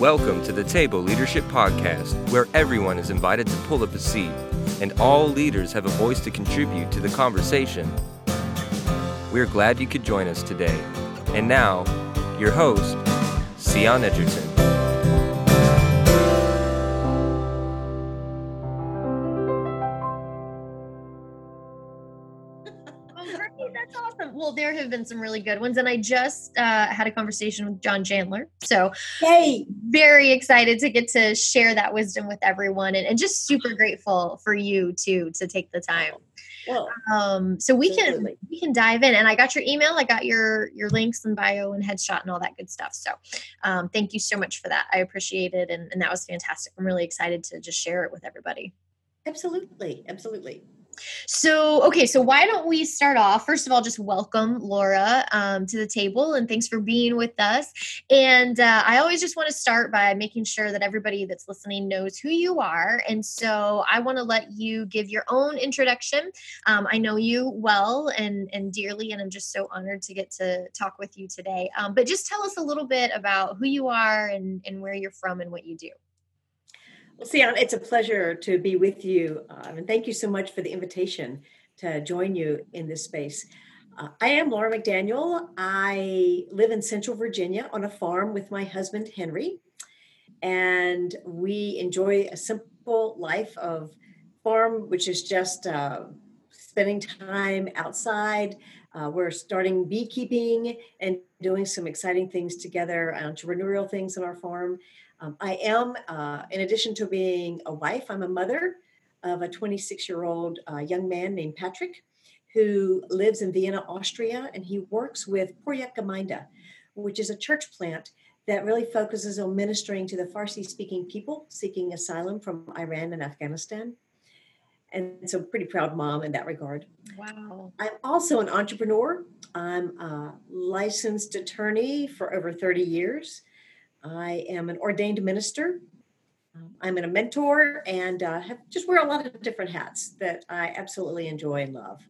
Welcome to the Table Leadership Podcast, where everyone is invited to pull up a seat and all leaders have a voice to contribute to the conversation. We're glad you could join us today. And now, your host, Sion Edgerton. There have been some really good ones, and I just uh, had a conversation with John Chandler. So, hey, very excited to get to share that wisdom with everyone, and, and just super grateful for you too to take the time. Well, um, so we absolutely. can we can dive in, and I got your email, I got your your links and bio and headshot and all that good stuff. So, um, thank you so much for that. I appreciate it, and, and that was fantastic. I'm really excited to just share it with everybody. absolutely, absolutely. So, okay, so why don't we start off? First of all, just welcome Laura um, to the table and thanks for being with us. And uh, I always just want to start by making sure that everybody that's listening knows who you are. And so I want to let you give your own introduction. Um, I know you well and, and dearly, and I'm just so honored to get to talk with you today. Um, but just tell us a little bit about who you are and, and where you're from and what you do. Well, Sion, it's a pleasure to be with you, um, and thank you so much for the invitation to join you in this space. Uh, I am Laura McDaniel. I live in Central Virginia on a farm with my husband Henry, and we enjoy a simple life of farm, which is just uh, spending time outside. Uh, we're starting beekeeping and doing some exciting things together, entrepreneurial things on our farm. Um, I am, uh, in addition to being a wife, I'm a mother of a 26 year old uh, young man named Patrick who lives in Vienna, Austria, and he works with Project Gemeinde, which is a church plant that really focuses on ministering to the Farsi speaking people seeking asylum from Iran and Afghanistan. And so, pretty proud mom in that regard. Wow. I'm also an entrepreneur. I'm a licensed attorney for over 30 years. I am an ordained minister. Um, I'm a mentor and uh, have just wear a lot of different hats that I absolutely enjoy and love.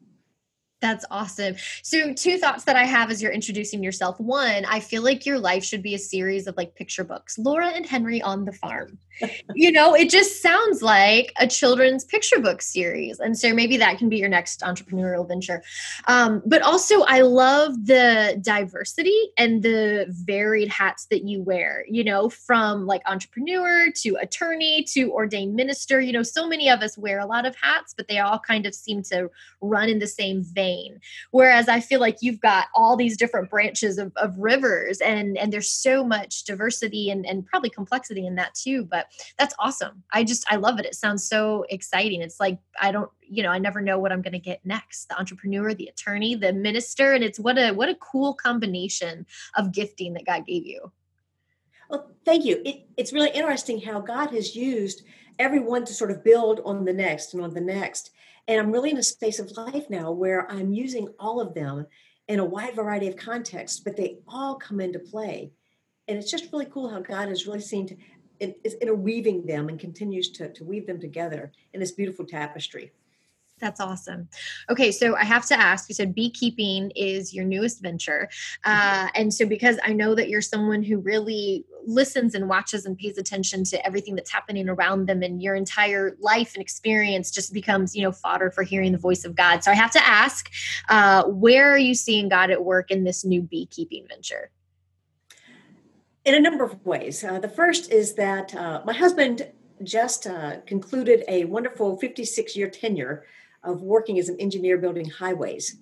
That's awesome. So, two thoughts that I have as you're introducing yourself. One, I feel like your life should be a series of like picture books Laura and Henry on the farm. you know, it just sounds like a children's picture book series. And so, maybe that can be your next entrepreneurial venture. Um, but also, I love the diversity and the varied hats that you wear, you know, from like entrepreneur to attorney to ordained minister. You know, so many of us wear a lot of hats, but they all kind of seem to run in the same vein whereas i feel like you've got all these different branches of, of rivers and and there's so much diversity and, and probably complexity in that too but that's awesome. I just i love it. It sounds so exciting. It's like i don't you know i never know what i'm going to get next. The entrepreneur the attorney the minister and it's what a what a cool combination of gifting that god gave you. Well, thank you. It, it's really interesting how God has used everyone to sort of build on the next and on the next. And I'm really in a space of life now where I'm using all of them in a wide variety of contexts, but they all come into play. And it's just really cool how God has really seen to is interweaving them and continues to, to weave them together in this beautiful tapestry. That's awesome. Okay, so I have to ask you said beekeeping is your newest venture. Uh, and so, because I know that you're someone who really listens and watches and pays attention to everything that's happening around them, and your entire life and experience just becomes, you know, fodder for hearing the voice of God. So, I have to ask uh, where are you seeing God at work in this new beekeeping venture? in a number of ways. Uh, the first is that uh, my husband just uh, concluded a wonderful 56 year tenure of working as an engineer building highways.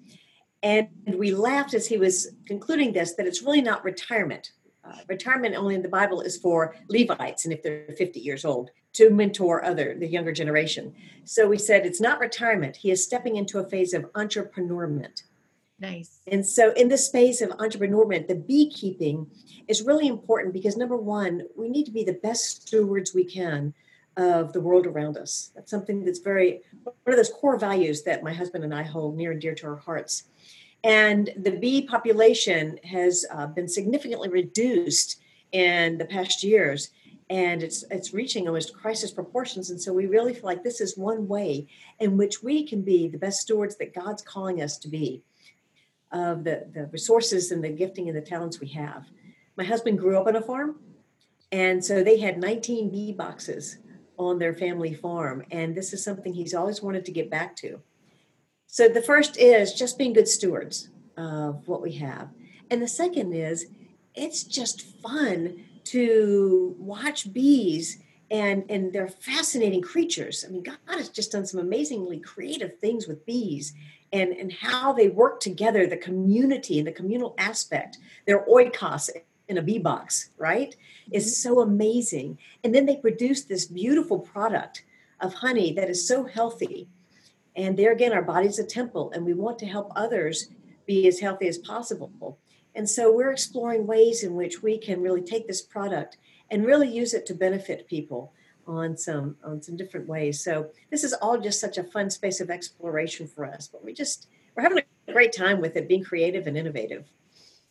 And we laughed as he was concluding this that it's really not retirement. Uh, retirement only in the Bible is for Levites, and if they're 50 years old, to mentor other, the younger generation. So we said it's not retirement. He is stepping into a phase of entrepreneurment. Nice. And so, in this space of entrepreneurment, the beekeeping is really important because number one, we need to be the best stewards we can of the world around us. That's something that's very one of those core values that my husband and I hold near and dear to our hearts. And the bee population has uh, been significantly reduced in the past years, and it's it's reaching almost crisis proportions. And so we really feel like this is one way in which we can be the best stewards that God's calling us to be of the, the resources and the gifting and the talents we have. My husband grew up on a farm And so they had 19 bee boxes on their family farm. And this is something he's always wanted to get back to. So the first is just being good stewards of what we have. And the second is it's just fun to watch bees and and they're fascinating creatures. I mean, God has just done some amazingly creative things with bees and and how they work together, the community and the communal aspect. Their oikos in a bee box, right, is mm-hmm. so amazing. And then they produce this beautiful product of honey that is so healthy. And there again, our body's a temple, and we want to help others be as healthy as possible. And so we're exploring ways in which we can really take this product and really use it to benefit people on some on some different ways. So this is all just such a fun space of exploration for us. But we just we're having a great time with it, being creative and innovative.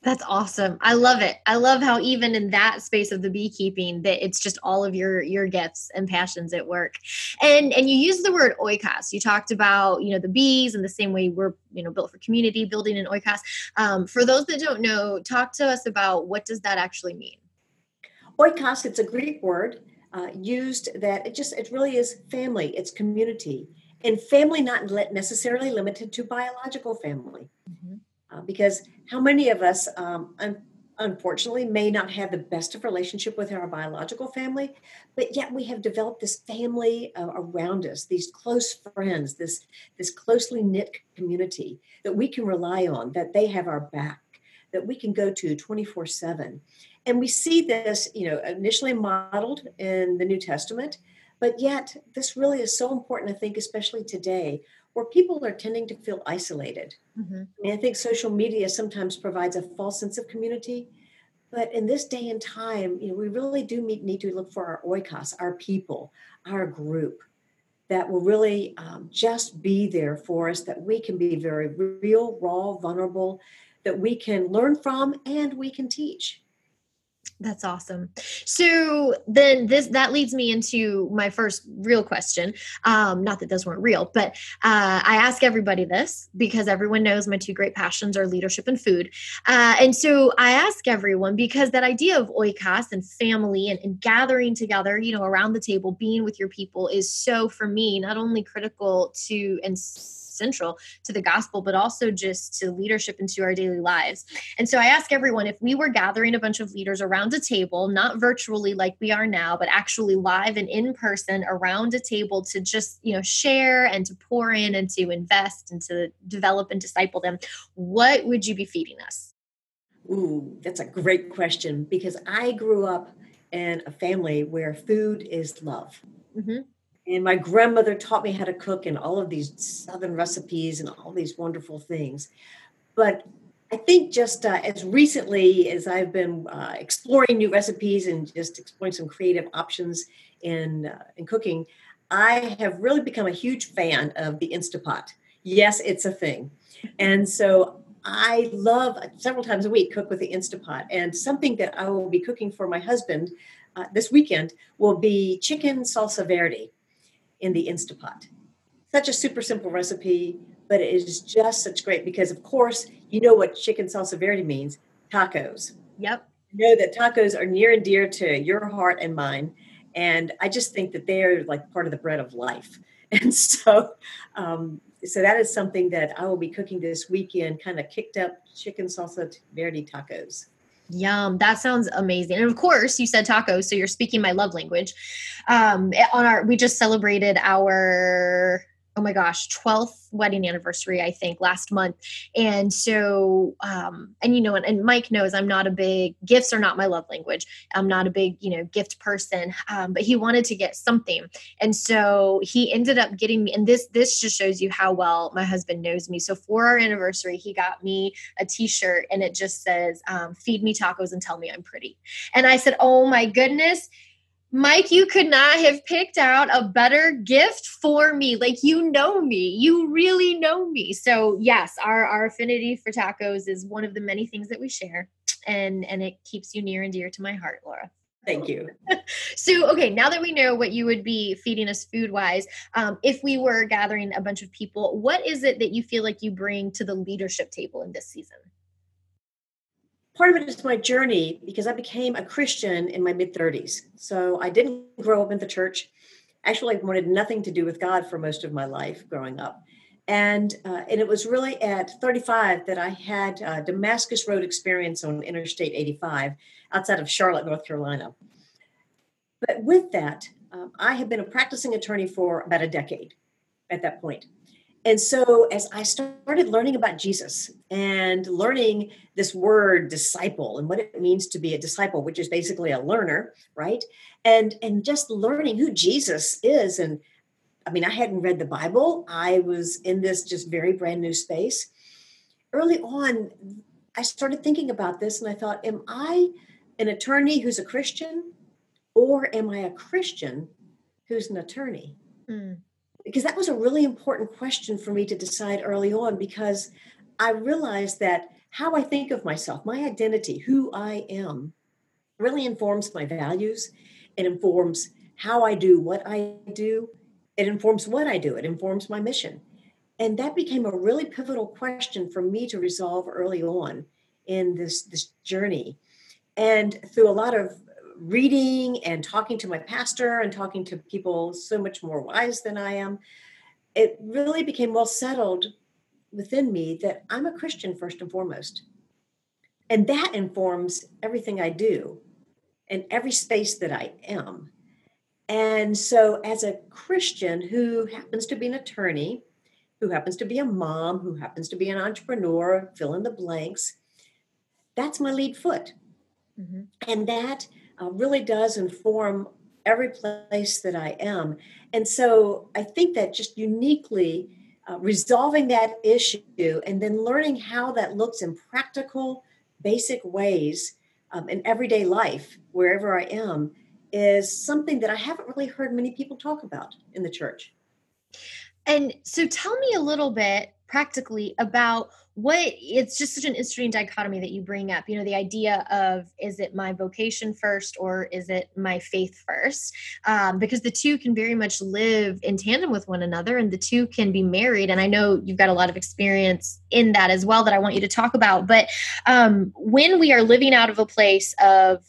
That's awesome. I love it. I love how even in that space of the beekeeping that it's just all of your your gifts and passions at work. And and you use the word oikos. You talked about, you know, the bees and the same way we're, you know, built for community building an oikos. Um, for those that don't know, talk to us about what does that actually mean? Oikos, it's a Greek word uh, used that it just it really is family, it's community. And family not necessarily limited to biological family. Uh, because how many of us, um, un- unfortunately, may not have the best of relationship with our biological family, but yet we have developed this family uh, around us, these close friends, this this closely knit community that we can rely on, that they have our back, that we can go to twenty four seven, and we see this, you know, initially modeled in the New Testament. But yet, this really is so important, I think, especially today, where people are tending to feel isolated. Mm-hmm. I mean, I think social media sometimes provides a false sense of community. But in this day and time, you know, we really do need to look for our oikos, our people, our group that will really um, just be there for us, that we can be very real, raw, vulnerable, that we can learn from and we can teach. That's awesome. So then this that leads me into my first real question. Um, not that those weren't real, but uh, I ask everybody this because everyone knows my two great passions are leadership and food. Uh, and so I ask everyone because that idea of oikos and family and, and gathering together, you know, around the table, being with your people is so for me not only critical to and central to the gospel, but also just to leadership into our daily lives. And so I ask everyone if we were gathering a bunch of leaders around a table, not virtually like we are now, but actually live and in person around a table to just, you know, share and to pour in and to invest and to develop and disciple them, what would you be feeding us? Ooh, that's a great question because I grew up in a family where food is love. Mm-hmm. And my grandmother taught me how to cook and all of these southern recipes and all these wonderful things. But I think just uh, as recently as I've been uh, exploring new recipes and just exploring some creative options in uh, in cooking, I have really become a huge fan of the Instapot. Yes, it's a thing, and so I love several times a week cook with the Instapot. And something that I will be cooking for my husband uh, this weekend will be chicken salsa verde in the Instapot. Such a super simple recipe, but it is just such great because, of course, you know what chicken salsa verde means tacos. Yep. You know that tacos are near and dear to your heart and mine. And I just think that they're like part of the bread of life. And so, um, so that is something that I will be cooking this weekend, kind of kicked up chicken salsa verde tacos. Yum. That sounds amazing. And of course, you said tacos, so you're speaking my love language. Um, on our, we just celebrated our oh my gosh 12th wedding anniversary i think last month. And so um and you know and, and, mike knows i'm not a big gifts are not my love language. I'm not a big you know gift person um, but he wanted to get something. And so he ended up getting me and this this just shows you how well my husband knows me. So for our anniversary he got me a t-shirt and it just says um, feed me tacos and tell me i'm pretty. And i said oh my goodness Mike, you could not have picked out a better gift for me. Like you know me. You really know me. So yes, our, our affinity for tacos is one of the many things that we share. And and it keeps you near and dear to my heart, Laura. Thank you. so, okay, now that we know what you would be feeding us food wise, um, if we were gathering a bunch of people, what is it that you feel like you bring to the leadership table in this season? Part of it is my journey because I became a Christian in my mid 30s. So I didn't grow up in the church. Actually, I wanted nothing to do with God for most of my life growing up. And, uh, and it was really at 35 that I had a Damascus Road experience on Interstate 85 outside of Charlotte, North Carolina. But with that, um, I have been a practicing attorney for about a decade at that point. And so, as I started learning about Jesus and learning this word disciple and what it means to be a disciple, which is basically a learner, right? And and just learning who Jesus is. And I mean, I hadn't read the Bible. I was in this just very brand new space. Early on, I started thinking about this and I thought, am I an attorney who's a Christian? Or am I a Christian who's an attorney? Mm because that was a really important question for me to decide early on because I realized that how I think of myself, my identity, who I am, really informs my values. It informs how I do what I do. It informs what I do. It informs my mission. And that became a really pivotal question for me to resolve early on in this, this journey. And through a lot of reading and talking to my pastor and talking to people so much more wise than I am, it really became well settled within me that I'm a Christian first and foremost. And that informs everything I do and every space that I am. And so, as a Christian who happens to be an attorney, who happens to be a mom, who happens to be an entrepreneur, fill in the blanks, that's my lead foot. Mm-hmm. And that uh, really does inform every place that I am. And so I think that just uniquely uh, resolving that issue and then learning how that looks in practical, basic ways um, in everyday life, wherever I am, is something that I haven't really heard many people talk about in the church. And so tell me a little bit practically about what it's just such an interesting dichotomy that you bring up you know the idea of is it my vocation first or is it my faith first? Um, because the two can very much live in tandem with one another and the two can be married. And i know you've got a lot of experience in that as well that i want you to talk about but um, when we are living out of a place of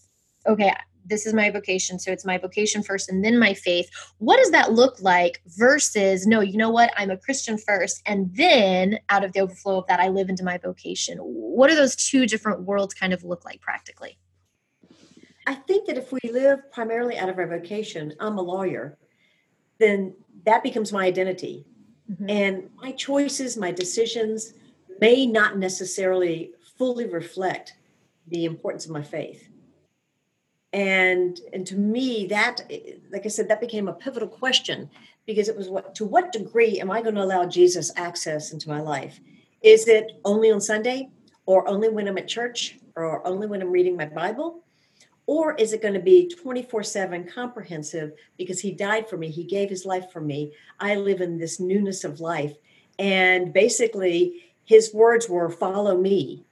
okay this is my vocation so it's my vocation first and then my faith. What does that look like versus no you know what? I'm a christian first and then out of the overflow of that i live into my vocation. What do those two different worlds kind of look like practically? I think that if we live primarily out of our vocation i'm a lawyer then that becomes my identity. Mm-hmm. and my choices my decisions may not necessarily fully reflect the importance of my faith and and to me that like i said that became a pivotal question because it was what to what degree am i going to allow jesus access into my life? Is it only on sunday or only when i'm at church or only when i'm reading my bible? Or is it going to be 24 7 comprehensive because he died for me he gave his life for me i live in this newness of life and basically his words were follow me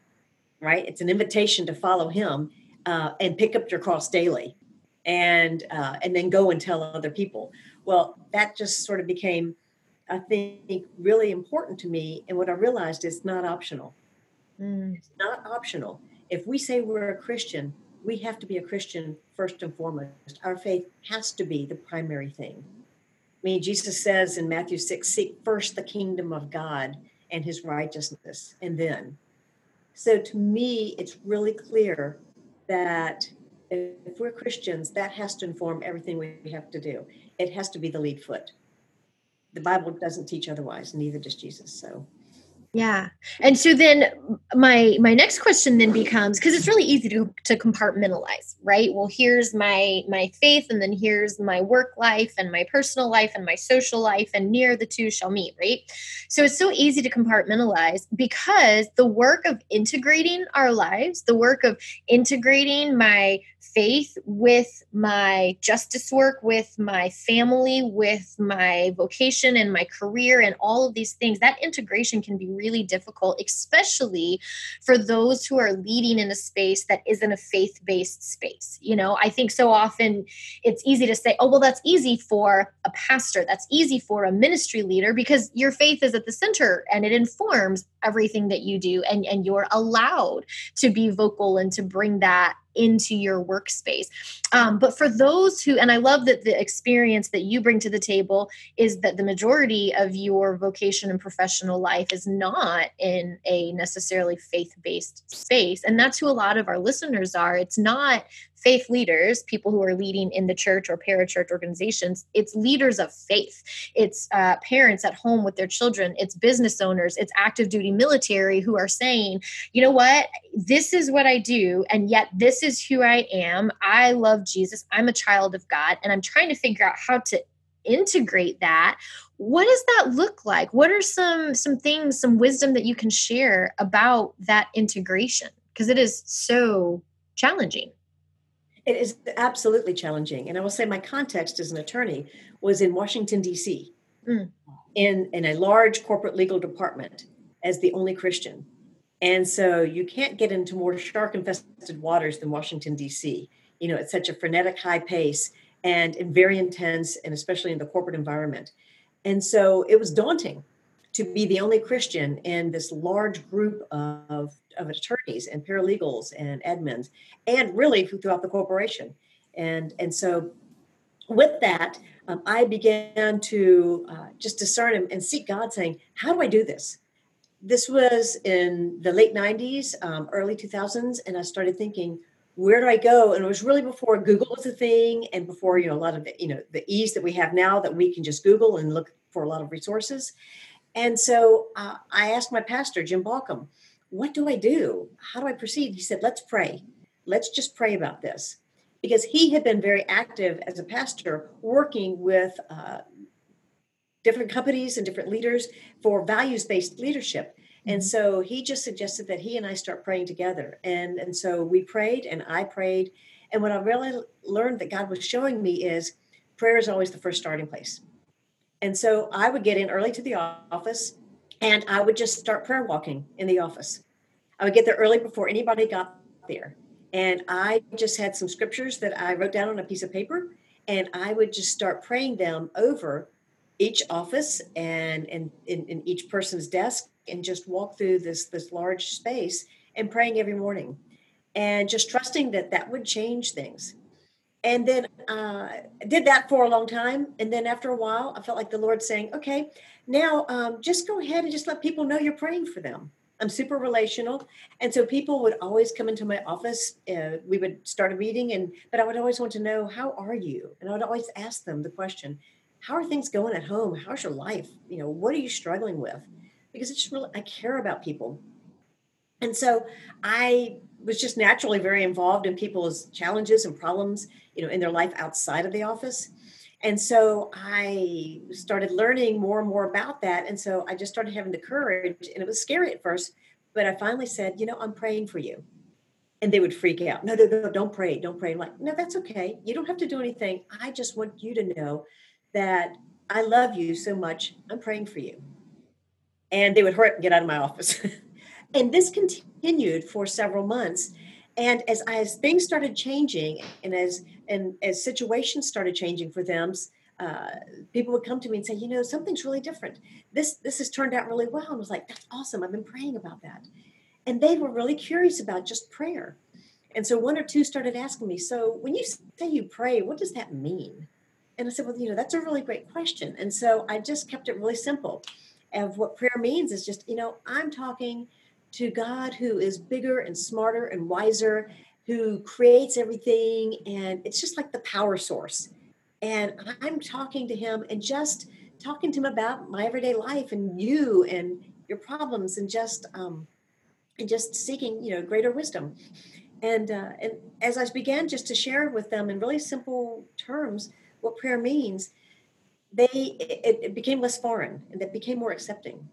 right? It's an invitation to follow him uh, and pick up your cross daily and uh, and then go and tell other people. Well that just sort of became i think really important to me and what i realized is not optional. Mm. it's not optional. If we say we're a christian we have to be a christian first and foremost. Our faith has to be the primary thing. I mean jesus says in matthew 6 seek first the kingdom of god and his righteousness and then. So to me it's really clear that if we're Christians, that has to inform everything we have to do. It has to be the lead foot. The Bible doesn't teach otherwise, neither does Jesus. So yeah. And so then my my next question then becomes because it's really easy to to compartmentalize, right? Well, here's my my faith and then here's my work life and my personal life and my social life and near the two shall meet, right? So it's so easy to compartmentalize because the work of integrating our lives, the work of integrating my faith with my justice work, with my family, with my vocation and my career and all of these things, that integration can be really difficult, especially for those who are leading in a space that isn't a faith based space. You know, I think so often it's easy to say, oh, well, that's easy for a pastor, that's easy for a ministry leader because your faith is at the center and it informs everything that you do and, and you're allowed to be vocal and to bring that into your workspace. Um, but for those who, and I love that the experience that you bring to the table is that the majority of your vocation and professional life is not in a necessarily faith based space. And that's who a lot of our listeners are. It's not faith leaders, people who are leading in the church or parachurch organizations, it's leaders of faith. It's uh, parents at home with their children. It's business owners. It's active duty military who are saying, you know what, this is what I do, and yet this is who I am. I love Jesus. I'm a child of God, and I'm trying to figure out how to integrate that what does that look like what are some some things some wisdom that you can share about that integration because it is so challenging it is absolutely challenging. And I will say my context as an attorney was in Washington, D.C., mm. in, in a large corporate legal department as the only Christian. And so you can't get into more shark infested waters than Washington, D.C. You know, it's such a frenetic high pace and, and very intense, and especially in the corporate environment. And so it was daunting to be the only Christian in this large group of, of attorneys and paralegals and admins, and really throughout the corporation. And, and so with that, um, I began to uh, just discern and, and, seek God, saying, How do I do this? This was in the late 90s, um, early 2000s, and I started thinking, where do I go? And it was really before Google was a thing, and before you know a lot of the, you know the ease that we have now that we can just Google and look for a lot of resources. And so uh, I asked my pastor, Jim Balcom, what do I do? How do I proceed? He said, let's pray. Let's just pray about this. Because he had been very active as a pastor working with uh, different companies and different leaders for values based leadership. And mm-hmm. so he just suggested that he and I start praying together. And, and so we prayed and I prayed. And what I really learned that God was showing me is prayer is always the first starting place. And so I would get in early to the office and I would just start prayer walking in the office. I would get there early before anybody got there. And I just had some scriptures that I wrote down on a piece of paper and I would just start praying them over each office and in, in each person's desk and just walk through this this large space and praying every morning and just trusting that that would change things and then uh, did that for a long time and then after a while i felt like the lord saying okay now um, just go ahead and just let people know you're praying for them. I'm super relational and so people would always come into my office uh, we would start a meeting and but i would always want to know how are you? And i would always ask them the question how are things going at home? How's your life? You know what are you struggling with? Because it's just really i care about people. And so i was just naturally very involved in people's challenges and problems you know in their life outside of the office. And so i started learning more and more about that. And so i just started having the courage and it was scary at first but i finally said you know i'm praying for you. And they would freak out. No no no don't pray don't pray. I'm like no that's okay. You don't have to do anything. I just want you to know that i love you so much. I'm praying for you. And they would hurry up and get out of my office. And this continued for several months. And as as things started changing and as and as situations started changing for them uh, people would come to me and say you know something's really different. This this has turned out really well. And I was like that's awesome. I've been praying about that. And they were really curious about just prayer. And so one or two started asking me so when you say you pray what does that mean? And i said well you know that's a really great question. And so i just kept it really simple. Of what prayer means is just you know i'm talking to God who is bigger and smarter and wiser, who creates everything. And it's just like the power source. And I'm talking to him and just talking to him about my everyday life and you and your problems and just um, and just seeking you know greater wisdom. And uh, and as I began just to share with them in really simple terms what prayer means, they it, it became less foreign and it became more accepting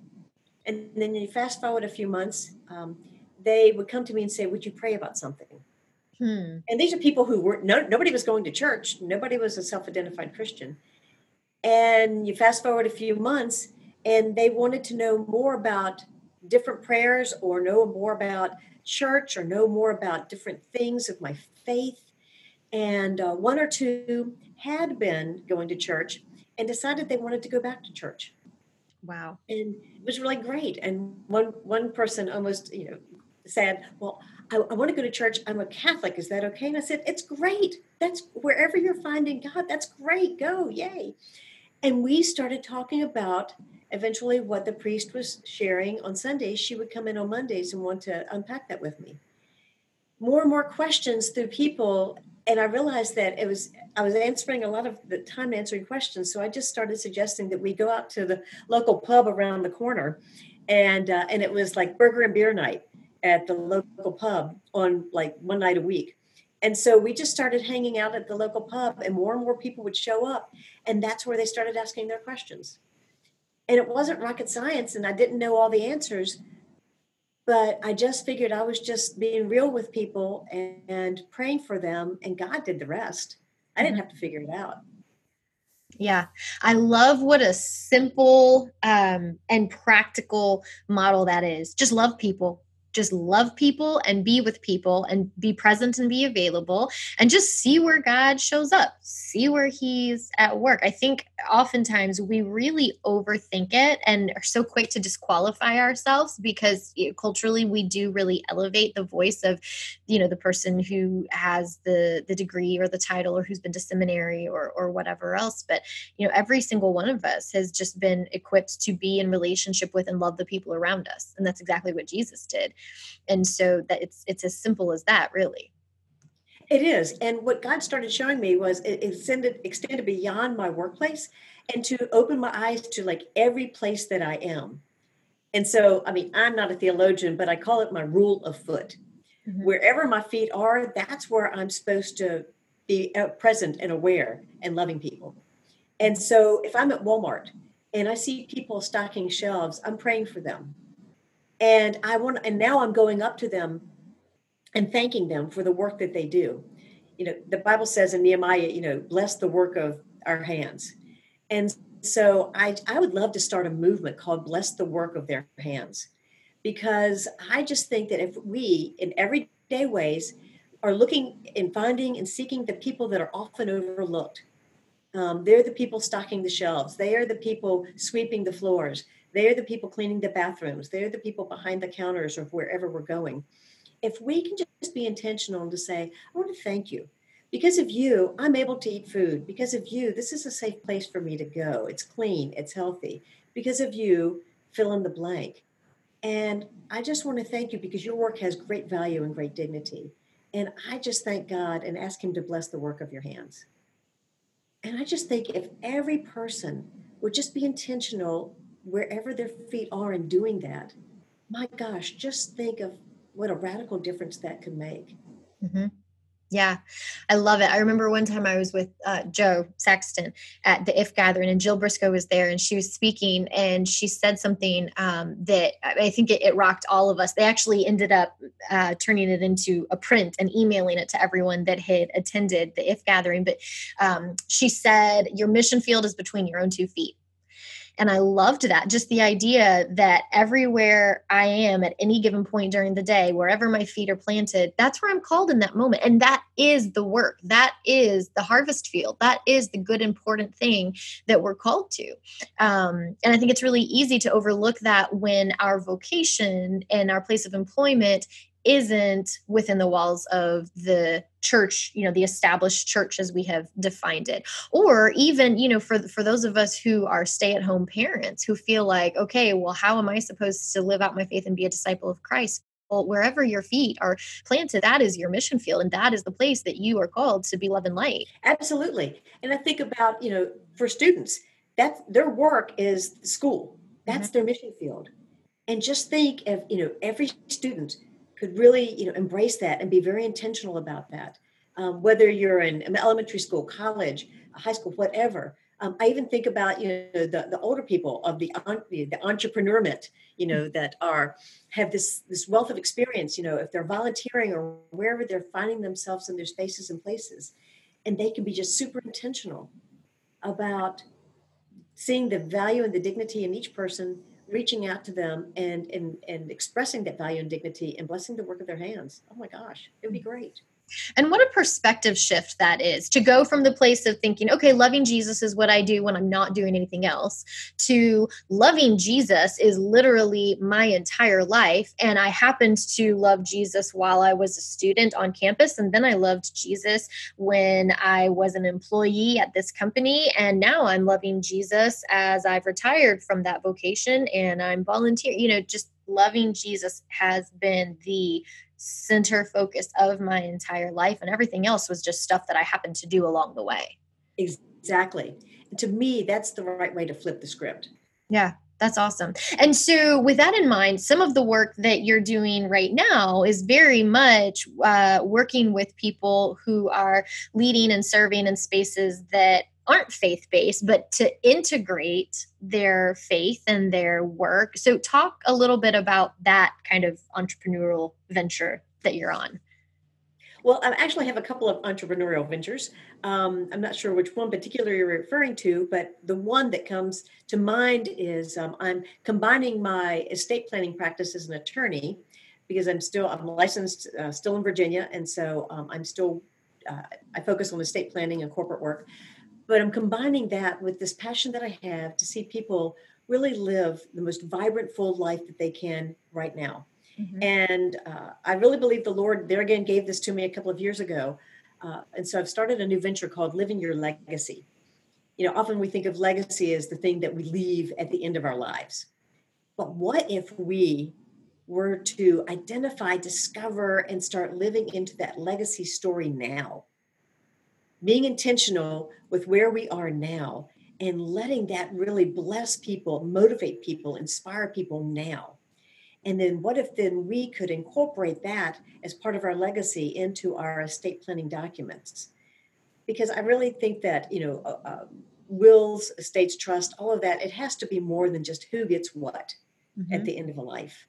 and then you fast forward a few months, um, they would come to me and say, Would you pray about something? Hmm. And these are people who were no, nobody was going to church, nobody was a self identified Christian. And you fast forward a few months, and they wanted to know more about different prayers or know more about church or know more about different things of my faith. And uh, one or two had been going to church and decided they wanted to go back to church. Wow. And it was really great. And one one person almost, you know, said, Well, I, I want to go to church. I'm a Catholic. Is that okay? And I said, It's great. That's wherever you're finding God, that's great. Go, yay. And we started talking about eventually what the priest was sharing on Sundays. She would come in on Mondays and want to unpack that with me. More and more questions through people. And I realized that it was I was answering a lot of the time answering questions. So I just started suggesting that we go out to the local pub around the corner, and uh, and it was like burger and beer night at the local pub on like one night a week. And so we just started hanging out at the local pub, and more and more people would show up. And that's where they started asking their questions. And it wasn't rocket science, and I didn't know all the answers, but I just figured I was just being real with people and, and praying for them, and God did the rest. I didn't mm-hmm. have to figure it out. Yeah, I love what a simple um, and practical model that is. Just love people, just love people and be with people and be present and be available and just see where God shows up, see where He's at work. I think oftentimes we really overthink it and are so quick to disqualify ourselves because culturally we do really elevate the voice of, you know, the person who has the the degree or the title or who's been to seminary or or whatever else. But you know, every single one of us has just been equipped to be in relationship with and love the people around us, and that's exactly what Jesus did. And so that it's it's as simple as that really it is and what god started showing me was it extended extended beyond my workplace and to open my eyes to like every place that i am. And so i mean i'm not a theologian but i call it my rule of foot. Mm-hmm. wherever my feet are that's where i'm supposed to be uh, present and aware and loving people. And so if i'm at walmart and i see people stocking shelves i'm praying for them. And i want and now i'm going up to them and thanking them for the work that they do you know the bible says in nehemiah you know bless the work of our hands and so i i would love to start a movement called bless the work of their hands because i just think that if we in everyday ways are looking and finding and seeking the people that are often overlooked um, they're the people stocking the shelves they are the people sweeping the floors they're the people cleaning the bathrooms. They're the people behind the counters or wherever we're going. If we can just be intentional to say, I want to thank you. Because of you, I'm able to eat food. Because of you, this is a safe place for me to go. It's clean, it's healthy. Because of you, fill in the blank. And I just want to thank you because your work has great value and great dignity. And I just thank God and ask Him to bless the work of your hands. And I just think if every person would just be intentional wherever their feet are in doing that, my gosh, just think of what a radical difference that could make. Mm-hmm. Yeah, I love it. I remember one time I was with uh, Jo Saxton at the IF gathering, and Jill Briscoe was there, and she was speaking, and she said something um, that I think it, it, rocked all of us. They actually ended up uh, turning it into a print and emailing it to everyone that had attended the IF gathering. But um, she said, Your mission field is between your own two feet. And I loved that. Just the idea that everywhere I am at any given point during the day, wherever my feet are planted, that's where I'm called in that moment. And that is the work. That is the harvest field. That is the good, important thing that we're called to. Um, and I think it's really easy to overlook that when our vocation and our place of employment isn't within the walls of the church you know the established church as we have defined it or even you know for for those of us who are stay at home parents who feel like okay well how am i supposed to live out my faith and be a disciple of christ well, wherever your feet are planted, that is your mission field, and that is the place that you are called to be love and light. Absolutely, and I think about you know for students that their work is school. That's mm-hmm. their mission field, and just think of you know every student could really you know embrace that and be very intentional about that. Um, whether you're in elementary school college high school whatever. Um, i even think about you know the, the older people of the the entrepreneurment you know that are have this this wealth of experience you know if they're volunteering or wherever they're finding themselves in their spaces and places. And they can be just super intentional about seeing the value and the dignity in each person reaching out to them and and and expressing that value and dignity and blessing the work of their hands. Oh my gosh, it would be great. And what a perspective shift that is to go from the place of thinking, okay, loving Jesus is what I do when I'm not doing anything else, to loving Jesus is literally my entire life. And I happened to love Jesus while I was a student on campus. And then I loved Jesus when I was an employee at this company. And now I'm loving Jesus as I've retired from that vocation and I'm volunteer. You know, just loving Jesus has been the center focus of my entire life and everything else was just stuff that I happened to do along the way. Exactly. To me, that's the right way to flip the script. Yeah, that's awesome. And so, with that in mind, some of the work that you're doing right now is very much uh, working with people who are leading and serving in spaces that aren't faith based, but to integrate their faith and their work. So, talk a little bit about that kind of entrepreneurial venture that you're on. Well, I actually have a couple of entrepreneurial ventures. Um, I'm not sure which one particular you're referring to, but the one that comes to mind is um, I'm combining my estate planning practice as an attorney because I'm still I'm licensed uh, still in Virginia, and so um, I'm still uh, I focus on estate planning and corporate work but I'm combining that with this passion that I have to see people really live the most vibrant, full life that they can right now. Mm-hmm. And uh, I really believe the Lord, there again, gave this to me a couple of years ago. Uh, and so I've started a new venture called Living Your Legacy. You know, often we think of legacy as the thing that we leave at the end of our lives. But what if we were to identify, discover, and start living into that legacy story now? Being intentional with where we are now and letting that really bless people, motivate people, inspire people now. And then what if then we could incorporate that as part of our legacy into our estate planning documents? Because I really think that, you know, uh, uh, wills, estates, trust, all of that, it has to be more than just who gets what mm-hmm. at the end of a life.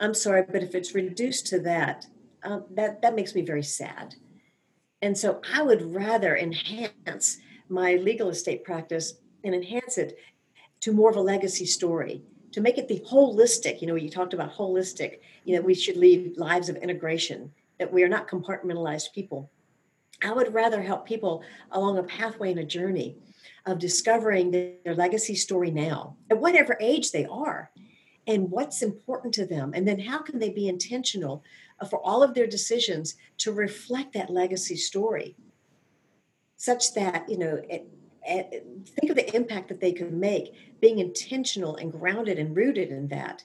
I'm sorry, but if it's reduced to that, uh, that that makes me very sad and so I would rather enhance my legal estate practice and enhance it to more of a legacy story to make it the holistic. You know you talked about holistic you know we should lead lives of integration that we are not compartmentalized people. I would rather help people along a pathway and a journey of discovering their legacy story now at whatever age they are and what's important to them and then how can they be intentional for all of their decisions to reflect that legacy story such that you know it, it, think of the impact that they could make being intentional and grounded and rooted in that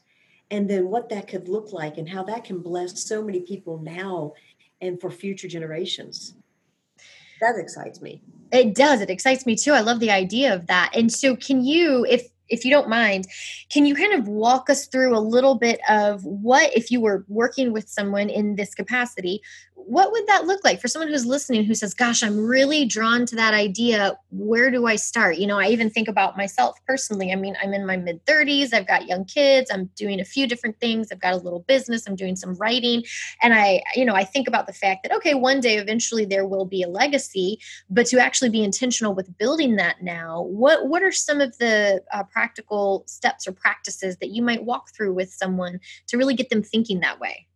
and then what that could look like and how that can bless so many people now and for future generations. That excites me. It does. It excites me too. I love the idea of that. And so can you if if you don't mind, can you kind of walk us through a little bit of what, if you were working with someone in this capacity, what would that look like? For someone who's listening who says gosh i'm really drawn to that idea. Where do i start? You know i even think about myself personally. I mean i'm in my mid 30s i've got young kids. I'm doing a few different things. I've got a little business. I'm doing some writing. And i you know i think about the fact that okay one day eventually there will be a legacy but to actually be intentional with building that now what what are some of the uh, practical steps or practices that you might walk through with someone to really get them thinking that way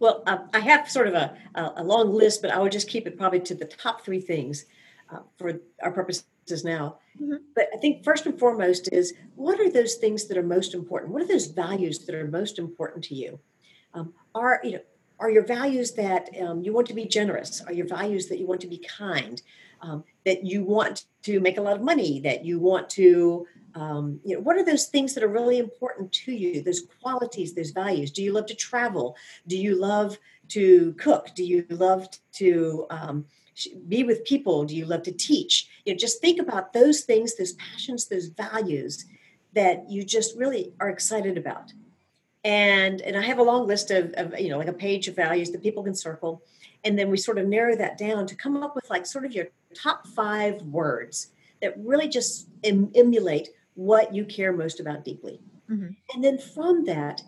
well, uh, I have sort of a, a, long list, but I would just keep it probably to the top three things uh, for our purposes now. Mm-hmm. But I think first and foremost is what are those things that are most important? What are those values that are most important to you? Um, are you know are your values that um, you want to be generous? Are your values that you want to be kind? Um, that you want to make a lot of money? That you want to um, you know what are those things that are really important to you? Those qualities those values. Do you love to travel? Do you love to cook? Do you love to um, be with people? Do you love to teach? You know just think about those things those passions those values that you just really are excited about. And and i have a long list of, of you know like a page of values that people can circle. And then we sort of narrow that down to come up with like sort of your top five words that really just em- emulate what you care most about deeply. Mm-hmm. And then from that,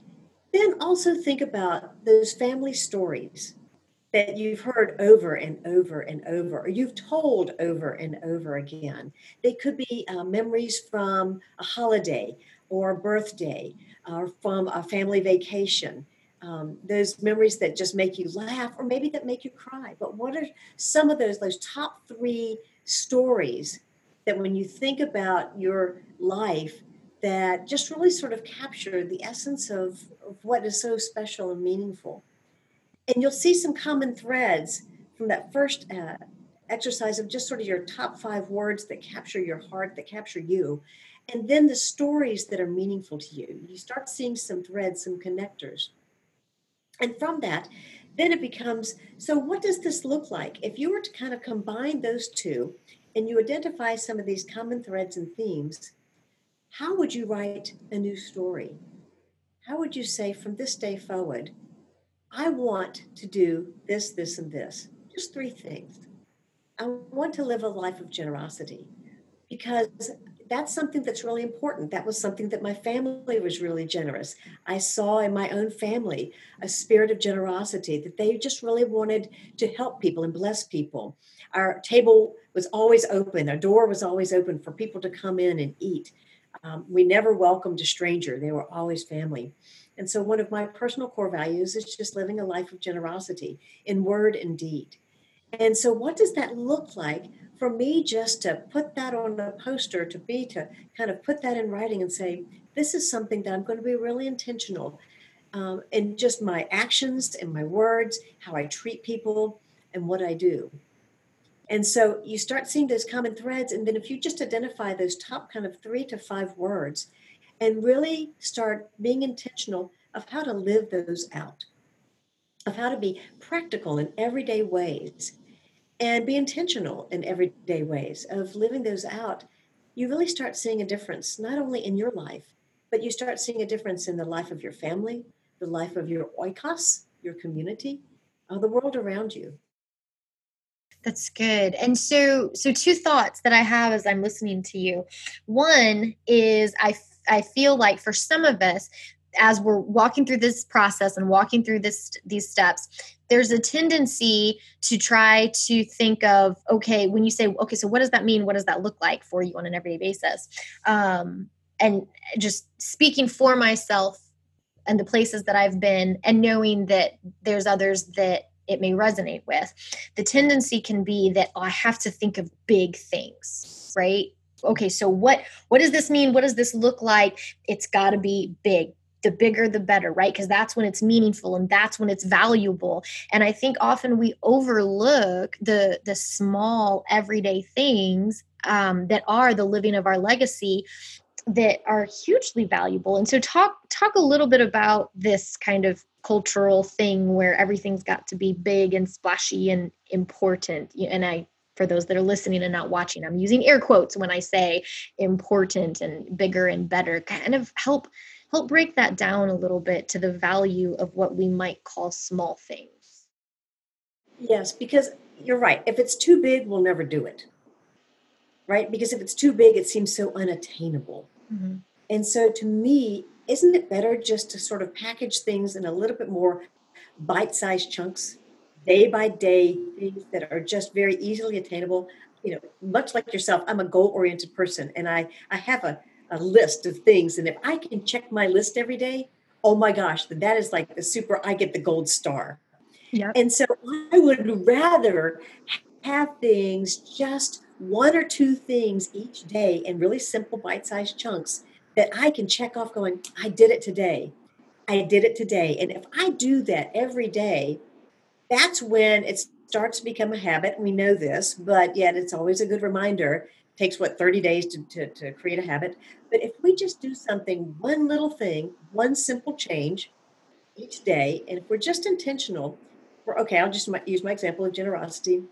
then also think about those family stories that you've heard over and over and over, or you've told over and over again. They could be uh, memories from a holiday or a birthday or from a family vacation. Um, those memories that just make you laugh or maybe that make you cry. But what are some of those, those top three stories that when you think about your life, that just really sort of capture the essence of, of what is so special and meaningful? And you'll see some common threads from that first uh, exercise of just sort of your top five words that capture your heart, that capture you, and then the stories that are meaningful to you. You start seeing some threads, some connectors. And from that, then it becomes so, what does this look like? If you were to kind of combine those two and you identify some of these common threads and themes, how would you write a new story? How would you say, from this day forward, I want to do this, this, and this? Just three things. I want to live a life of generosity because that's something that's really important. That was something that my family was really generous. I saw in my own family a spirit of generosity that they just really wanted to help people and bless people. Our table was always open, our door was always open for people to come in and eat. Um, we never welcomed a stranger, they were always family. And so, one of my personal core values is just living a life of generosity in word and deed. And so, what does that look like for me just to put that on a poster, to be to kind of put that in writing and say, this is something that I'm going to be really intentional um, in just my actions and my words, how I treat people, and what I do. And so you start seeing those common threads. And then if you just identify those top kind of three to five words and really start being intentional of how to live those out, of how to be practical in everyday ways and be intentional in everyday ways of living those out, you really start seeing a difference, not only in your life, but you start seeing a difference in the life of your family, the life of your oikos, your community, uh, the world around you. That's good. And so so two thoughts that I have as I'm listening to you. One is I I feel like for some of us as we're walking through this process and walking through this these steps there's a tendency to try to think of okay when you say okay so what does that mean? What does that look like for you on an everyday basis? Um, and just speaking for myself and the places that i've been and knowing that there's others that it may resonate with the tendency can be that oh, i have to think of big things right? Okay so what what does this mean? What does this look like? It's got to be big the bigger the better right? Because that's when it's meaningful and that's when it's valuable. And i think often we overlook the the small everyday things um, that are the living of our legacy that are hugely valuable. And so talk talk a little bit about this kind of cultural thing where everything's got to be big and splashy and important. And i for those that are listening and not watching i'm using air quotes when i say important and bigger and better kind of help help break that down a little bit to the value of what we might call small things. Yes, because you're right. If it's too big, we'll never do it. Right? Because if it's too big, it seems so unattainable. Mm-hmm. And so to me, isn't it better just to sort of package things in a little bit more bite sized chunks, day by day, things that are just very easily attainable? You know, much like yourself, I'm a goal oriented person and I, I have a a list of things. And if I can check my list every day, oh my gosh, that is like the super, I get the gold star. Yep. And so I would rather have things just one or two things each day in really simple bite sized chunks that I can check off going, I did it today. I did it today. And if I do that every day, that's when it starts to become a habit. We know this, but yet it's always a good reminder takes what 30 days to, to, to create a habit. But if we just do something one little thing one simple change each day and if we're just intentional we're okay i'll just use my example of generosity.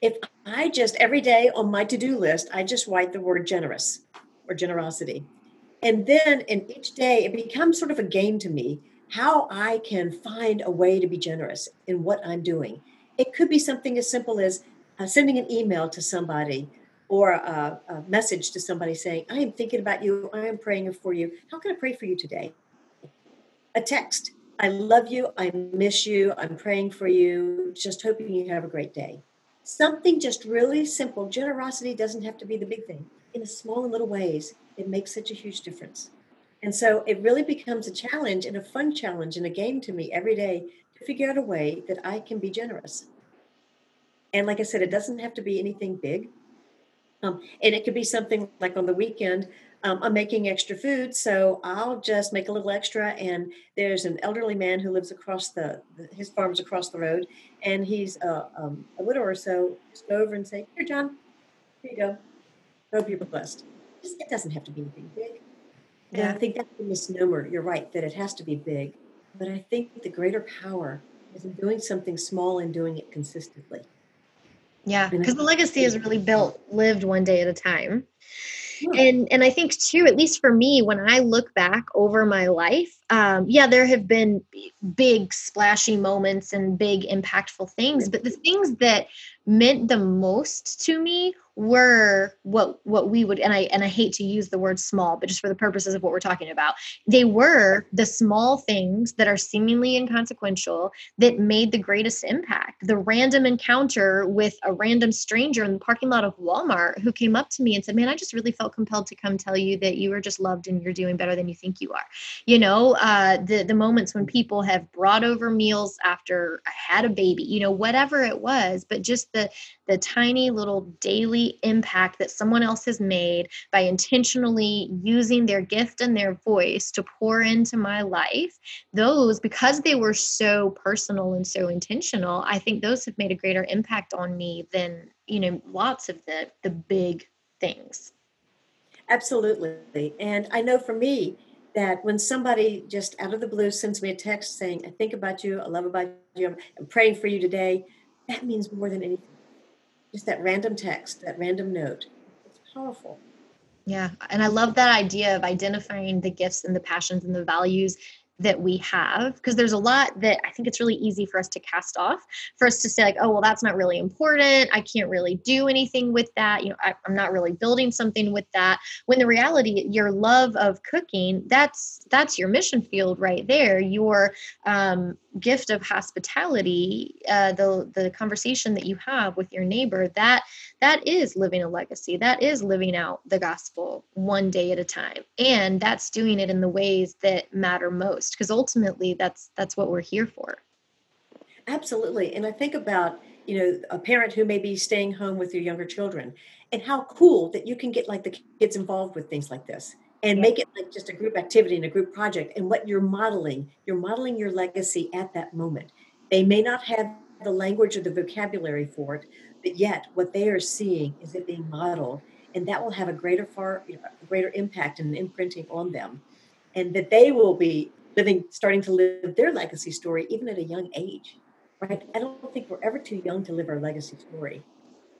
If i just every day on my to-do list i just write the word generous or generosity. And then in each day it becomes sort of a game to me how i can find a way to be generous in what i'm doing. It could be something as simple as uh, sending an email to somebody or a, a, message to somebody saying, I am thinking about you, I am praying for you. How can I pray for you today? A text, I love you, I miss you, I'm praying for you, just hoping you have a great day. Something just really simple. Generosity doesn't have to be the big thing. In the small and little ways, it makes such a huge difference. And so it really becomes a challenge and a fun challenge and a game to me every day to figure out a way that I can be generous. And like I said, it doesn't have to be anything big. Um, and it could be something like on the weekend, um, I'm making extra food, so I'll just make a little extra. And there's an elderly man who lives across the, the his farm's across the road, and he's uh, um, a widower. So just go over and say, "Here, John, here you go. Hope you're blessed." Just, it doesn't have to be anything big. Yeah. And I think that's a misnomer. You're right that it has to be big, but I think the greater power is in doing something small and doing it consistently. Yeah, because the legacy is really built, lived one day at a time. And and I think too, at least for me, when I look back over my life, um, yeah, there have been big splashy moments and big impactful things, but the things that meant the most to me were what what we would and I and I hate to use the word small, but just for the purposes of what we're talking about, they were the small things that are seemingly inconsequential that made the greatest impact. The random encounter with a random stranger in the parking lot of Walmart who came up to me and said, "Man, I just really felt compelled to come tell you that you are just loved and you're doing better than you think you are." You know, uh, the the moments when people have brought over meals after I had a baby, you know, whatever it was, but just the the tiny little daily impact that someone else has made by intentionally using their gift and their voice to pour into my life those because they were so personal and so intentional i think those have made a greater impact on me than you know lots of the the big things. Absolutely. And i know for me that when somebody just out of the blue sends me a text saying i think about you i love about you i'm praying for you today that means more than anything just that random text, that random note. It's powerful. Yeah. And I love that idea of identifying the gifts and the passions and the values that we have because there's a lot that I think it's really easy for us to cast off for us to say like oh well that's not really important I can't really do anything with that you know I, am not really building something with that when the reality your love of cooking that's that's your mission field right there your um, gift of hospitality uh, the the conversation that you have with your neighbor that that is living a legacy. That is living out the gospel one day at a time. And that's doing it in the ways that matter most because ultimately that's that's what we're here for. Absolutely. And i think about you know a parent who may be staying home with your younger children and how cool that you can get like the kids involved with things like this and make it like just a group activity and a group project. And what you're modeling you're modeling your legacy at that moment. They may not have the language or the vocabulary for it but yet what they are seeing is it being modeled and that will have a greater far you know, greater impact and imprinting on them. And that they will be living starting to live their legacy story even at a young age right? I don't think we're ever too young to live our legacy story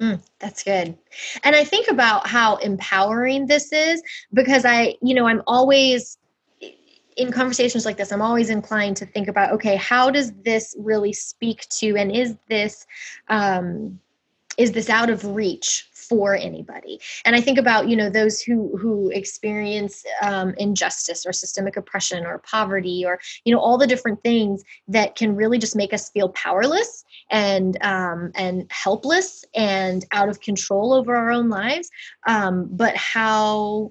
Mm, that's good. And I think about how empowering this is because I, you know, I'm always in conversations like this, I'm always inclined to think about, okay, how does this really speak to, and is this, um, is this out of reach for anybody and i think about you know those who who experience um, injustice or systemic oppression or poverty or you know all the different things that can really just make us feel powerless and um, and helpless and out of control over our own lives um, but how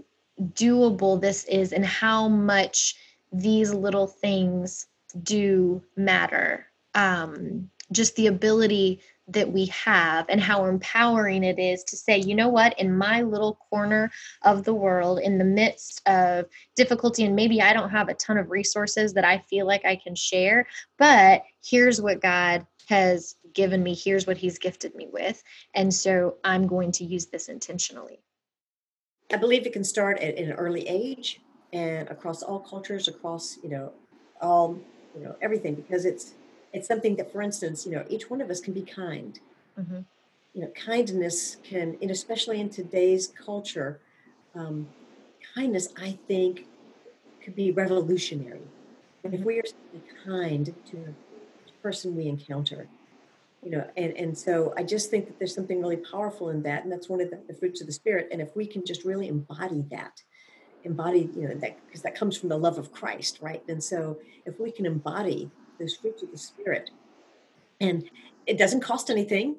doable this is and how much these little things do matter. Um, just the ability that we have and how empowering it is to say, you know what, in my little corner of the world, in the midst of difficulty, and maybe I don't have a ton of resources that I feel like I can share, but here's what God has given me, here's what He's gifted me with. And so I'm going to use this intentionally. I believe it can start at, an early age and across all cultures, across, you know, all, you know, everything, because it's it's something that, for instance, you know, each one of us can be kind. Mm-hmm. You know, kindness can, and especially in today's culture, um, kindness, I think, could be revolutionary. And if mm-hmm. we are kind to person we encounter, you know, and, and so I just think that there's something really powerful in that. And that's one of the, the fruits of the spirit. And if we can just really embody that, embody, you know, that because that comes from the love of Christ, right? And so if we can embody those fruits of the spirit and it doesn't cost anything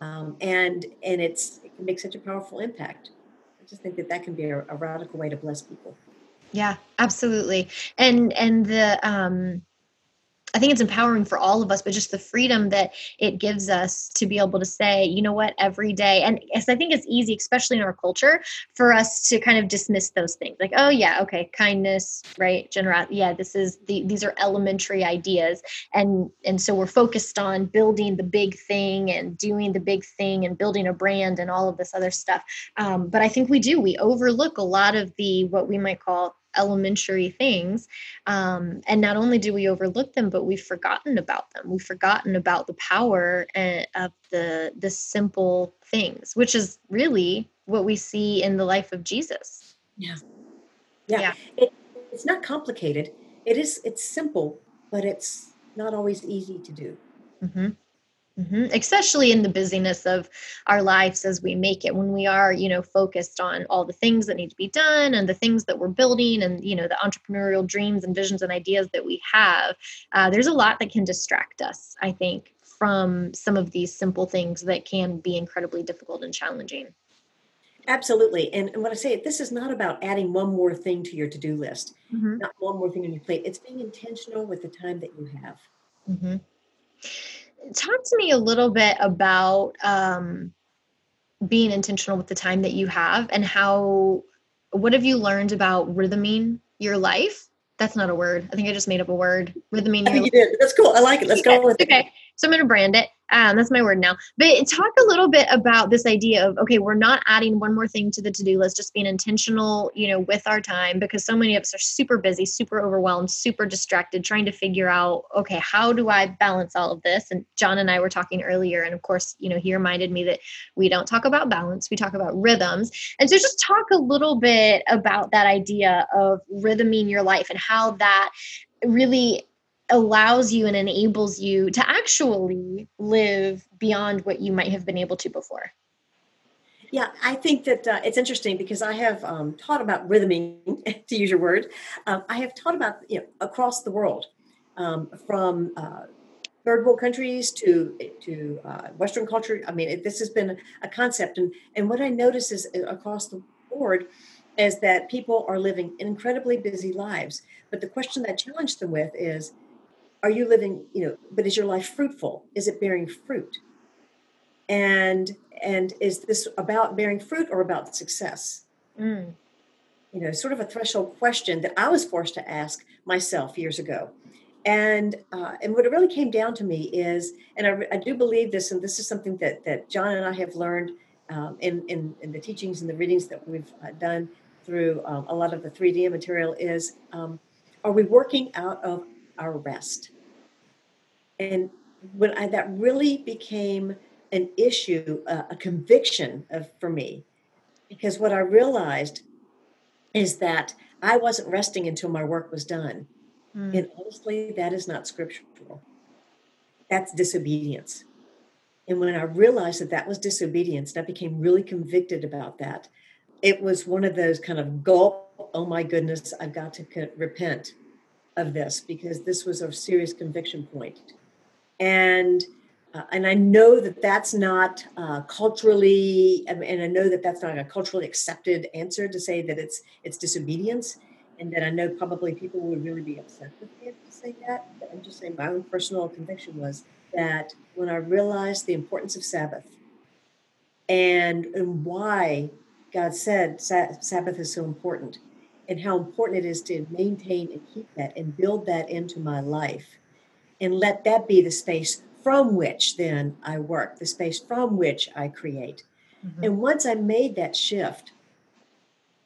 um, and and it's it can make such a powerful impact I just think that that can be a, a radical way to bless people. Yeah, absolutely. And and the um I think it's empowering for all of us, but just the freedom that it gives us to be able to say, you know what, every day. And I think it's easy, especially in our culture, for us to kind of dismiss those things. Like, oh yeah, okay, kindness, right? Generosity. Yeah, this is the these are elementary ideas. And and so we're focused on building the big thing and doing the big thing and building a brand and all of this other stuff. Um, but I think we do, we overlook a lot of the what we might call elementary things. Um, and not only do we overlook them, but we've forgotten about them. We've forgotten about the power eh, of the the simple things, which is really what we see in the life of Jesus. Yeah, yeah. yeah. It, it's not complicated. It is. It's simple, but it's not always easy to do. Mm-hmm. Mm-hmm. Especially in the busyness of our lives as we make it, when we are, you know, focused on all the things that need to be done and the things that we're building and, you know, the entrepreneurial dreams and visions and ideas that we have, uh, there's a lot that can distract us, I think, from some of these simple things that can be incredibly difficult and challenging. Absolutely. And, and what I say, this is not about adding one more thing to your to do list, mm-hmm. not one more thing on your plate. It's being intentional with the time that you have. Mm-hmm talk to me a little bit about um, being intentional with the time that you have and how what have you learned about rhythming your life that's not a word i think i just made up a word rhythming I think you did. that's cool i like it let's go with okay. it so I'm going to brand it. Um, that's my word now. But talk a little bit about this idea of okay, we're not adding one more thing to the to-do list, just being intentional, you know, with our time because so many of us are super busy, super overwhelmed, super distracted, trying to figure out okay, how do I balance all of this? And John and I were talking earlier, and of course, you know, he reminded me that we don't talk about balance, we talk about rhythms. And so, just talk a little bit about that idea of rhythming your life and how that really allows you and enables you to actually live beyond what you might have been able to before. Yeah, I think that uh, it's interesting because I have um, taught about rhythming, to use your word. Um, I have taught about you know across the world, um, from uh, third world countries to to uh, Western culture. I mean, it, this has been a concept, and and what I notice is uh, across the board is that people are living incredibly busy lives. But the question that I challenge them with is, are you living you know but is your life fruitful? Is it bearing fruit? And and is this about bearing fruit or about success? Mm. you know sort of a threshold question that i was forced to ask myself years ago. And uh, and what it really came down to me is and I, I, do believe this and this is something that that john and i have learned um, in, in, in the teachings and the readings that we've uh, done through um, a lot of the 3DM material is um, are we working out of our rest. And when I, that really became an issue, uh, a conviction of, for me, because what I realized is that I wasn't resting until my work was done. Mm. And honestly, that is not scriptural. That's disobedience. And when I realized that that was disobedience, and I became really convicted about that, it was one of those kind of gulp, oh my goodness, I've got to repent of this because this was a serious conviction point. And uh, and I know that that's not uh, culturally, and I know that that's not a culturally accepted answer to say that it's it's disobedience, and that I know probably people would really be upset with me if to say that. But I'm just saying my own personal conviction was that when I realized the importance of Sabbath and and why God said Sabbath is so important, and how important it is to maintain and keep that and build that into my life and let that be the space from which then I work, the space from which I create. Mm-hmm. And once I made that shift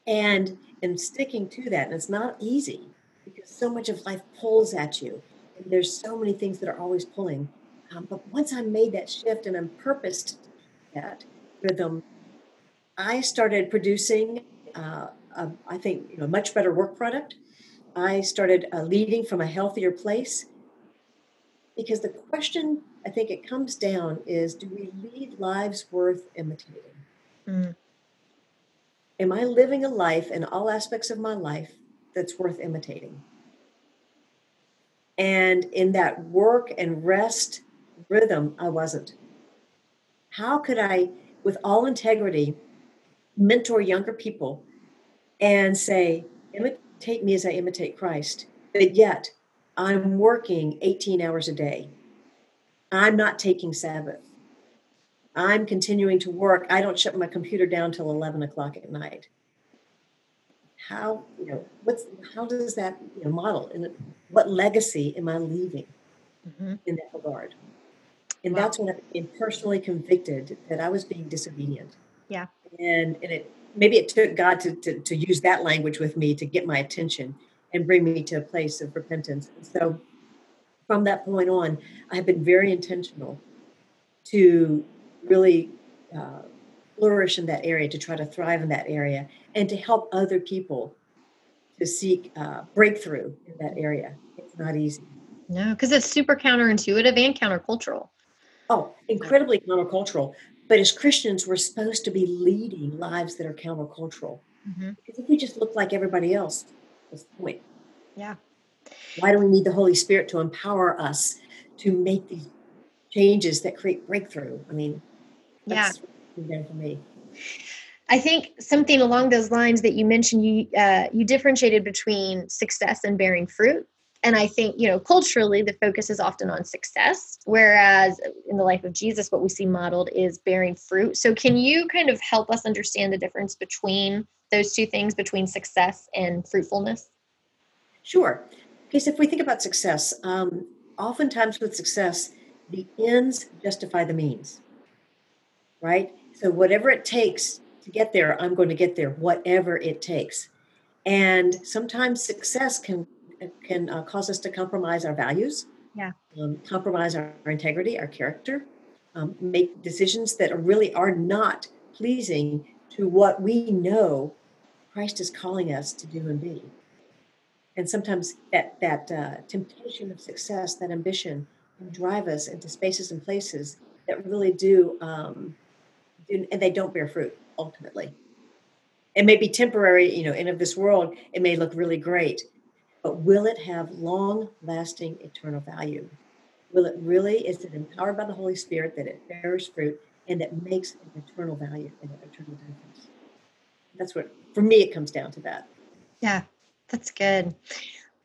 and and sticking to that, and it's not easy because so much of life pulls at you, and there's so many things that are always pulling. Um, but once I made that shift and I'm purposed that rhythm, I started producing uh, a, I think, you know, much better work product. I started uh, leading from a healthier place because the question I think it comes down is do we lead lives worth imitating? Mm. Am I living a life in all aspects of my life that's worth imitating? And in that work and rest rhythm, I wasn't. How could I, with all integrity, mentor younger people and say, imitate me as I imitate Christ, but yet I'm working 18 hours a day. I'm not taking Sabbath. I'm continuing to work. I don't shut my computer down till 11 o'clock at night. How, you know, what's, how does that you know, model and what legacy am I leaving mm-hmm. in that regard? And wow. that's when I became personally convicted that I was being disobedient. Yeah. And, and it, maybe it took God to, to, to use that language with me to get my attention and bring me to a place of repentance. And so from that point on, I have been very intentional to really uh, flourish in that area, to try to thrive in that area, and to help other people to seek uh, breakthrough in that area. It's not easy. No, because it's super counterintuitive and countercultural. Oh, incredibly countercultural. But as Christians, we're supposed to be leading lives that are countercultural. Mm-hmm. Because if we just look like everybody else, what's the point? Yeah. Why do we need the Holy Spirit to empower us to make these changes that create breakthrough? I mean, that's yeah. for me. I think something along those lines that you mentioned, you uh, you differentiated between success and bearing fruit. And I think, you know, culturally, the focus is often on success, whereas in the life of Jesus, what we see modeled is bearing fruit. So, can you kind of help us understand the difference between those two things, between success and fruitfulness? Sure. Because if we think about success, um, oftentimes with success, the ends justify the means, right? So, whatever it takes to get there, I'm going to get there, whatever it takes. And sometimes success can can uh, cause us to compromise our values, yeah, um, compromise our, our, integrity, our character, um, make decisions that are really are not pleasing to what we know Christ is calling us to do and be. And sometimes that that uh, temptation of success, that ambition, can drive us into spaces and places that really do, um, do and they don't bear fruit ultimately. It may be temporary, you know, and of this world, it may look really great, but will it have long lasting eternal value? Will it really, is it empowered by the Holy Spirit that it bears fruit and that makes an eternal value and an eternal difference? That's what, for me, it comes down to that. Yeah, that's good.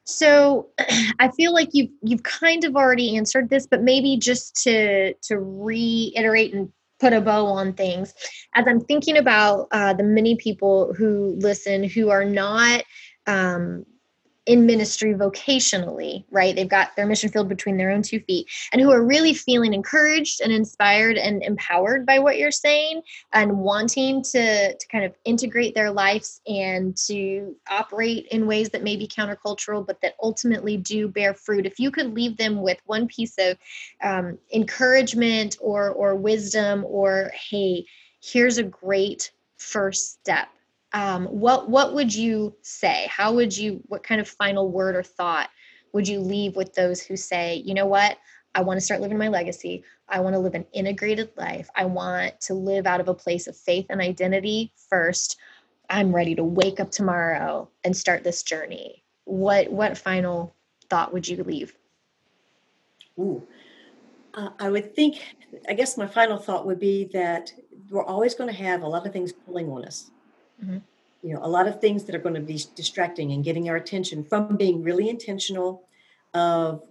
So I feel like you've you've kind of already answered this, but maybe just to to reiterate and put a bow on things, as I'm thinking about uh, the many people who listen who are not um, in ministry vocationally, right? They've got their mission field between their own two feet and who are really feeling encouraged and inspired and empowered by what you're saying and wanting to, to kind of integrate their lives and to operate in ways that may be countercultural, but that ultimately do bear fruit. If you could leave them with one piece of um, encouragement or, or wisdom or, hey, here's a great first step um, what what would you say? How would you what kind of final word or thought would you leave with those who say you know what? I want to start living my legacy. I want to live an integrated life. I want to live out of a place of faith and identity first. I'm ready to wake up tomorrow and start this journey. What what final thought would you leave? Ooh. Uh, i would think i guess my final thought would be that we're always going to have a lot of things pulling on us Mm-hmm. You know, a lot of things that are going to be distracting and getting our attention from being really intentional of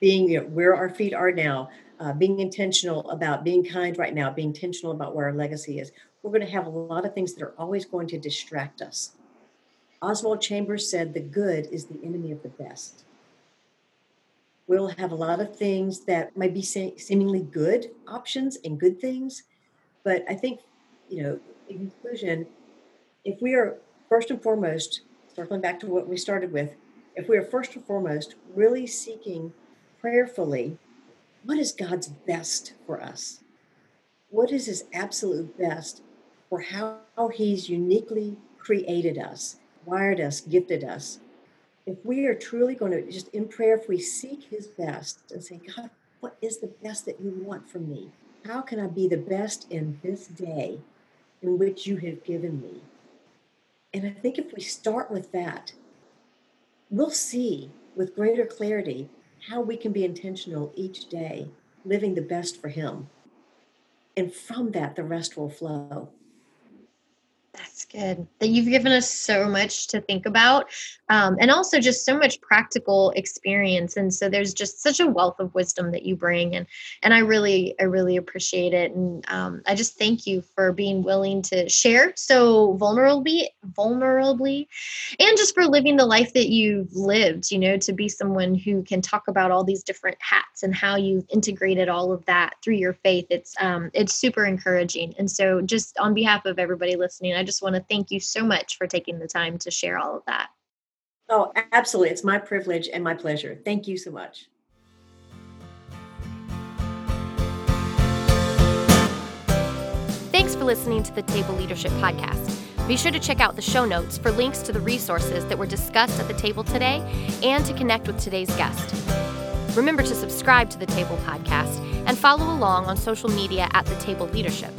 being you know, where our feet are now, uh, being intentional about being kind right now, being intentional about where our legacy is. We're going to have a lot of things that are always going to distract us. Oswald Chambers said, The good is the enemy of the best. We'll have a lot of things that might be seemingly good options and good things, but I think, you know, conclusion, if we are first and foremost, circling back to what we started with, if we are first and foremost really seeking prayerfully, what is God's best for us? What is His absolute best for how He's uniquely created us, wired us, gifted us? If we are truly going to just in prayer, if we seek His best and say, God, what is the best that you want from me? How can I be the best in this day? In which you have given me. And I think if we start with that, we'll see with greater clarity how we can be intentional each day, living the best for Him. And from that, the rest will flow. Good. That you've given us so much to think about, um, and also just so much practical experience. And so there's just such a wealth of wisdom that you bring, and and I really, I really appreciate it. And um, I just thank you for being willing to share so vulnerably, vulnerably, and just for living the life that you've lived. You know, to be someone who can talk about all these different hats and how you've integrated all of that through your faith. It's um, it's super encouraging. And so, just on behalf of everybody listening, I just want to thank you so much for taking the time to share all of that. Oh, absolutely. It's my privilege and my pleasure. Thank you so much. Thanks for listening to the Table Leadership Podcast. Be sure to check out the show notes for links to the resources that were discussed at the table today and to connect with today's guest. Remember to subscribe to the Table Podcast and follow along on social media at The Table Leadership.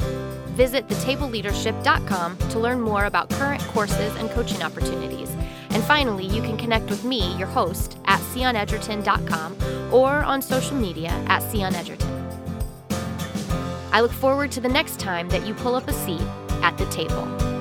Visit thetableleadership.com to learn more about current courses and coaching opportunities. And finally, you can connect with me, your host, at sionedgerton.com or on social media at sionedgerton. I look forward to the next time that you pull up a seat at the table.